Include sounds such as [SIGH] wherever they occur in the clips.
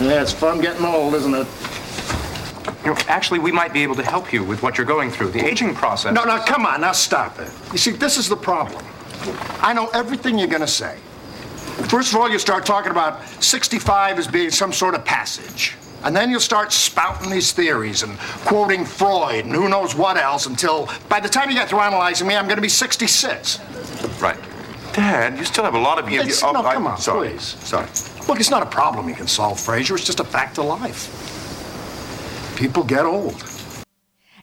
Yeah, it's fun getting old, isn't it? You know, actually, we might be able to help you with what you're going through. The aging process. No, no, come on, now stop it. You see, this is the problem. I know everything you're going to say. First of all, you start talking about 65 as being some sort of passage. And then you'll start spouting these theories and quoting Freud and who knows what else until by the time you get through analyzing me, I'm going to be 66. Right. Dad, you still have a lot of you. It's, oh, no, come I'm on, sorry. please. Sorry. Look, it's not a problem you can solve, Frasier. It's just a fact of life. People get old.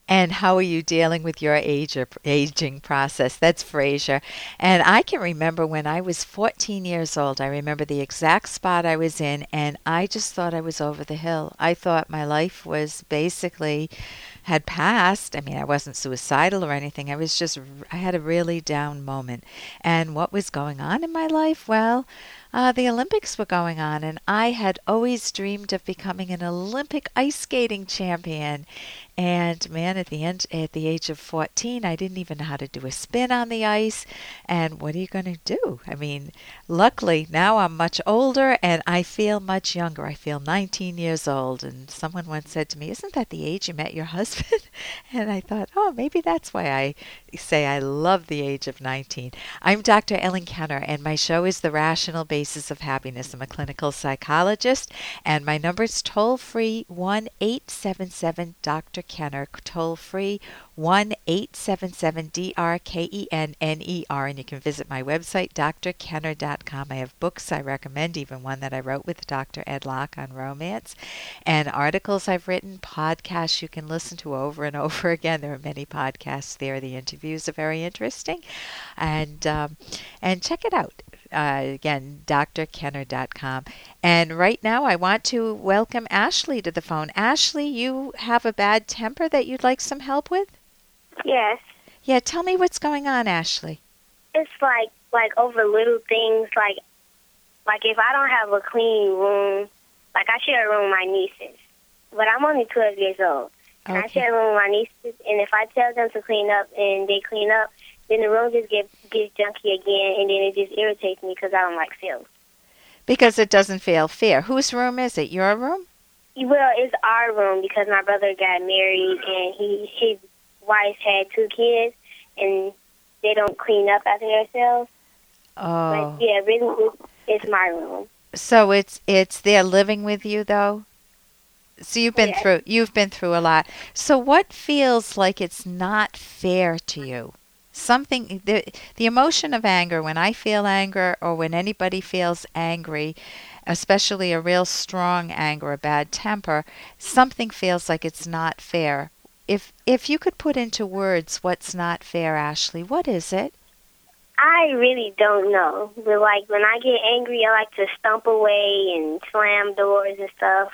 And how are you dealing with your age or aging process? That's Frasier. And I can remember when I was 14 years old, I remember the exact spot I was in, and I just thought I was over the hill. I thought my life was basically had passed. I mean, I wasn't suicidal or anything. I was just, I had a really down moment. And what was going on in my life? Well, uh, the Olympics were going on, and I had always dreamed of becoming an Olympic ice skating champion. And man, at the end, at the age of 14, I didn't even know how to do a spin on the ice. And what are you going to do? I mean, luckily now I'm much older and I feel much younger. I feel 19 years old. And someone once said to me, "Isn't that the age you met your husband?" [LAUGHS] and I thought, oh, maybe that's why I say I love the age of 19. I'm Dr. Ellen Kenner, and my show is The Rational Basis of Happiness. I'm a clinical psychologist, and my number is toll free 1 877 Dr. Kenner, toll free 1 877 D R K E N N E R. And you can visit my website, drkenner.com. I have books I recommend, even one that I wrote with Dr. Ed Locke on romance, and articles I've written, podcasts you can listen to over and [LAUGHS] over again. There are many podcasts there. The interviews are very interesting. And, um, and check it out. Uh, again, drkenner.com. And right now, I want to welcome Ashley to the phone. Ashley, you have a bad temper that you'd like some help with? Yes. Yeah, tell me what's going on, Ashley. It's like like over little things like like if I don't have a clean room, like I share a room with my nieces, but I'm only 12 years old. And I share a room with my nieces, and if I tell them to clean up and they clean up, then the room just get gets junky again, and then it just irritates me because I don't like filth. Because it doesn't feel fair. Whose room is it? Your room? Well, it's our room because my brother got married and he his wife had two kids, and they don't clean up after themselves. Oh. But yeah, really, it's, my room. So it's it's they're living with you though. So you've been through you've been through a lot. So what feels like it's not fair to you? Something the the emotion of anger when I feel anger or when anybody feels angry, especially a real strong anger, a bad temper, something feels like it's not fair. If if you could put into words what's not fair, Ashley, what is it? I really don't know. But like when I get angry, I like to stomp away and slam doors and stuff.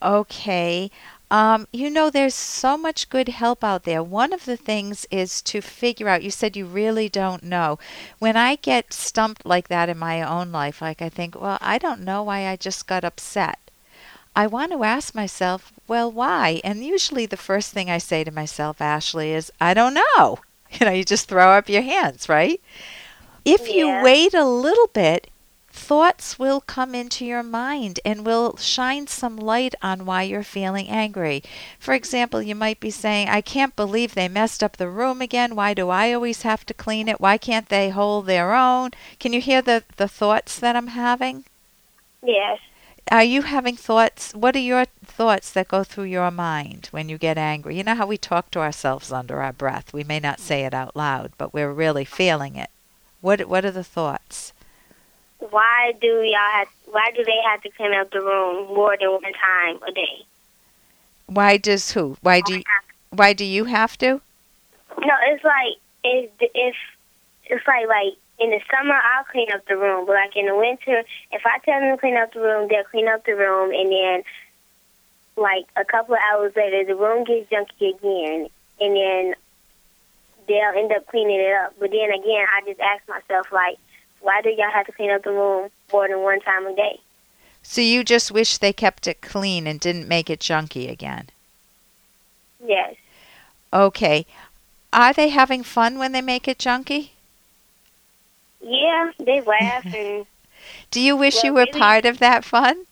Okay. Um, you know, there's so much good help out there. One of the things is to figure out, you said you really don't know. When I get stumped like that in my own life, like I think, well, I don't know why I just got upset. I want to ask myself, well, why? And usually the first thing I say to myself, Ashley, is, I don't know. [LAUGHS] You know, you just throw up your hands, right? If you wait a little bit, thoughts will come into your mind and will shine some light on why you're feeling angry. For example, you might be saying, I can't believe they messed up the room again. Why do I always have to clean it? Why can't they hold their own? Can you hear the, the thoughts that I'm having? Yes. Are you having thoughts? What are your thoughts that go through your mind when you get angry? You know how we talk to ourselves under our breath. We may not say it out loud, but we're really feeling it. What what are the thoughts? Why do y'all have? Why do they have to clean up the room more than one time a day? Why does who? Why do you, why do you have to? No, it's like if if it's like like in the summer I'll clean up the room, but like in the winter, if I tell them to clean up the room, they'll clean up the room, and then like a couple of hours later, the room gets junky again, and then they'll end up cleaning it up. But then again, I just ask myself like, why do y'all have to clean up the room more than one time a day? So you just wish they kept it clean and didn't make it junky again. Yes. Okay. Are they having fun when they make it junky? Yeah, they laugh [LAUGHS] and Do you wish you were really- part of that fun?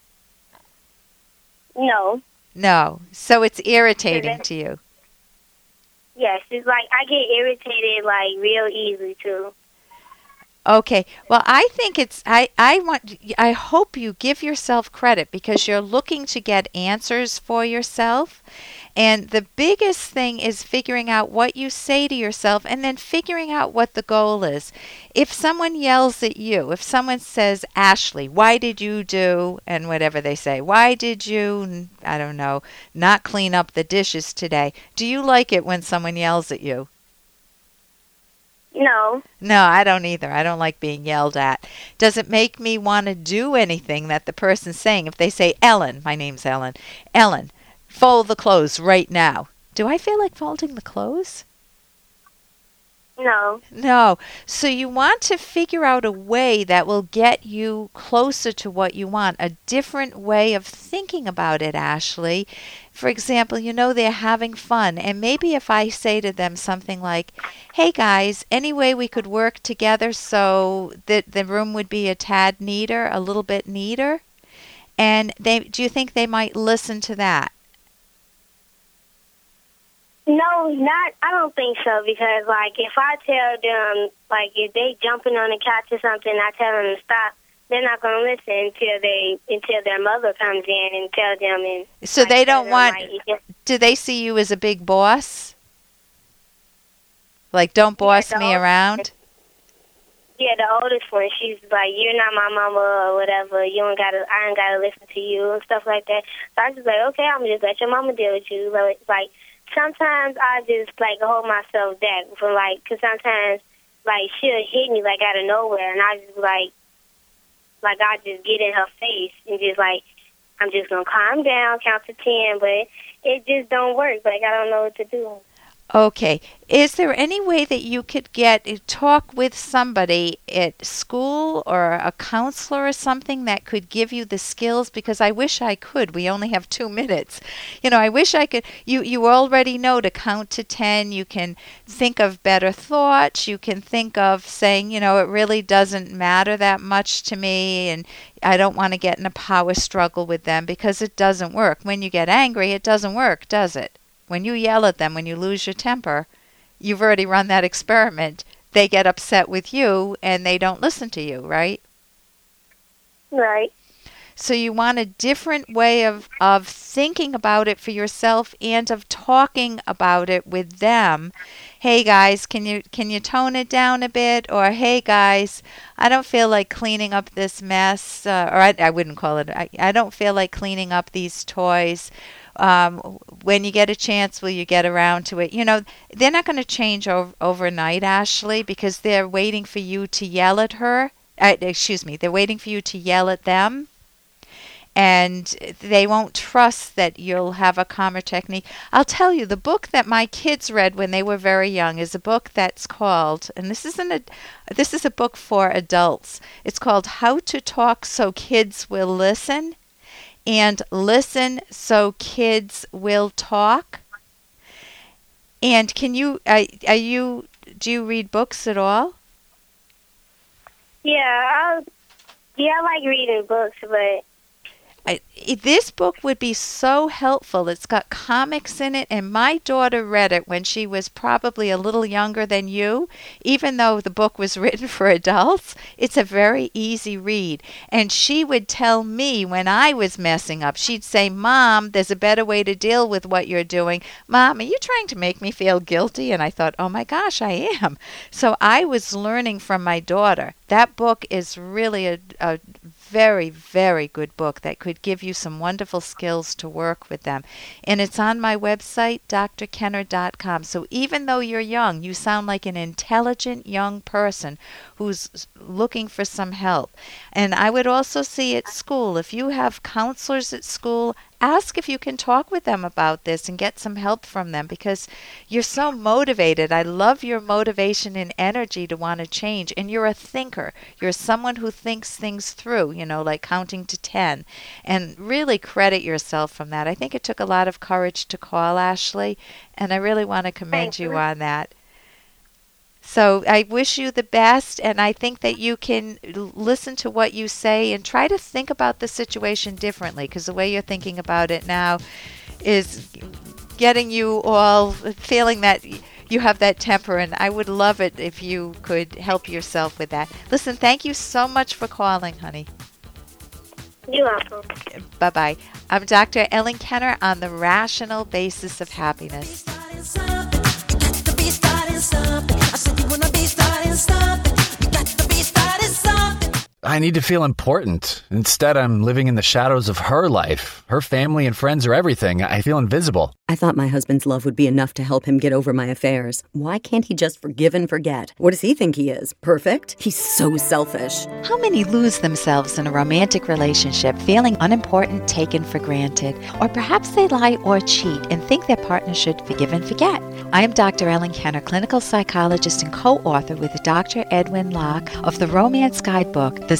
No. No. So it's irritating to you. Yes, it's like I get irritated like real easy too. Okay. Well, I think it's I I want I hope you give yourself credit because you're looking to get answers for yourself. And the biggest thing is figuring out what you say to yourself and then figuring out what the goal is. If someone yells at you, if someone says, "Ashley, why did you do?" and whatever they say, "Why did you I don't know, not clean up the dishes today?" Do you like it when someone yells at you? No. No, I don't either. I don't like being yelled at. Does it make me want to do anything that the person's saying? If they say, Ellen, my name's Ellen, Ellen, fold the clothes right now. Do I feel like folding the clothes? No. No. So you want to figure out a way that will get you closer to what you want, a different way of thinking about it, Ashley. For example, you know they're having fun, and maybe if I say to them something like, Hey guys, any way we could work together so that the room would be a tad neater, a little bit neater? And they do you think they might listen to that? No, not. I don't think so because, like, if I tell them, like, if they jumping on the couch or something, I tell them to stop. They're not going to listen until they until their mother comes in and tell them. And so they don't them, want. Like, do they see you as a big boss? Like, don't boss yeah, me around. Yeah, the oldest one. She's like, "You're not my mama or whatever. You don't gotta. I ain't gotta listen to you and stuff like that." So I just like, okay, I'm gonna just let your mama deal with you. Like, like sometimes I just like hold myself back from like, cause sometimes like she'll hit me like out of nowhere, and I just like, like I just get in her face and just like, I'm just gonna calm down, count to ten, but it just don't work. Like I don't know what to do. Okay. Is there any way that you could get eh, talk with somebody at school or a counselor or something that could give you the skills because I wish I could. We only have 2 [LAUGHS] minutes. You know, I wish I could you you already know to count to 10. You can think of better thoughts. You can think of saying, you know, it really doesn't matter that much to me and I don't want to get in a power struggle with them because it doesn't work. When you get angry, it doesn't work, does it? When you yell at them, when you lose your temper, you've already run that experiment. They get upset with you and they don't listen to you, right? Right. So you want a different way of, of thinking about it for yourself and of talking about it with them. Hey guys, can you can you tone it down a bit? Or hey guys, I don't feel like cleaning up this mess. Uh, or I, I wouldn't call it. I, I don't feel like cleaning up these toys um, when you get a chance, will you get around to it? You know, they're not going to change ov- overnight, Ashley, because they're waiting for you to yell at her. Uh, excuse me, they're waiting for you to yell at them. And they won't trust that you'll have a calmer technique. I'll tell you, the book that my kids read when they were very young is a book that's called, and this isn't a, this is a book for adults. It's called How to Talk So Kids Will Listen and listen so kids will talk. And can you are, are you do you read books at all? Yeah, I, yeah, I like reading books, but this book would be so helpful. It's got comics in it, and my daughter read it when she was probably a little younger than you. Even though the book was [LAUGHS] written for adults, it's a very easy read. And she would tell me when I was messing up, she'd say, Mom, there's a better way to deal with what you're doing. Mom, are you trying to make me feel guilty? And I thought, oh my gosh, I am. So I was learning from my daughter. That book is really a, a very, very good book that could give you some wonderful skills to work with them. And it's on my website, drkenner.com. So even though you're young, you sound like an intelligent young person who's looking for some help. And I would also see at school, if you have counselors at school, ask if you can talk with them about this and get some help from them because you're so motivated. I love your motivation and energy to want to change. And you're a thinker. You're someone who thinks things through, you know, like counting to 10. And really credit yourself from that. I think it took a lot of courage to call Ashley, and I really want to commend you on that. So I wish you the best, and I think that you can listen to what you say and try to think about the situation differently because the way you're thinking about it now is getting you all feeling that you have that temper, and I would love it if you could help yourself with that. Listen, thank you so much for calling, honey. You're welcome. Bye bye. I'm Dr. Ellen Kenner on the rational basis of happiness. I need to feel important. Instead, I'm living in the shadows of her life. Her family and friends are everything. I feel invisible. I thought my husband's love would be enough to help him get over my affairs. Why can't he just forgive and forget? What does he think he is? Perfect? He's so selfish. How many lose themselves in a romantic relationship, feeling unimportant, taken for granted? Or perhaps they lie or cheat and think their partner should forgive and forget. I am Dr. Ellen Kenner, clinical psychologist and co author with Dr. Edwin Locke of the Romance Guidebook, The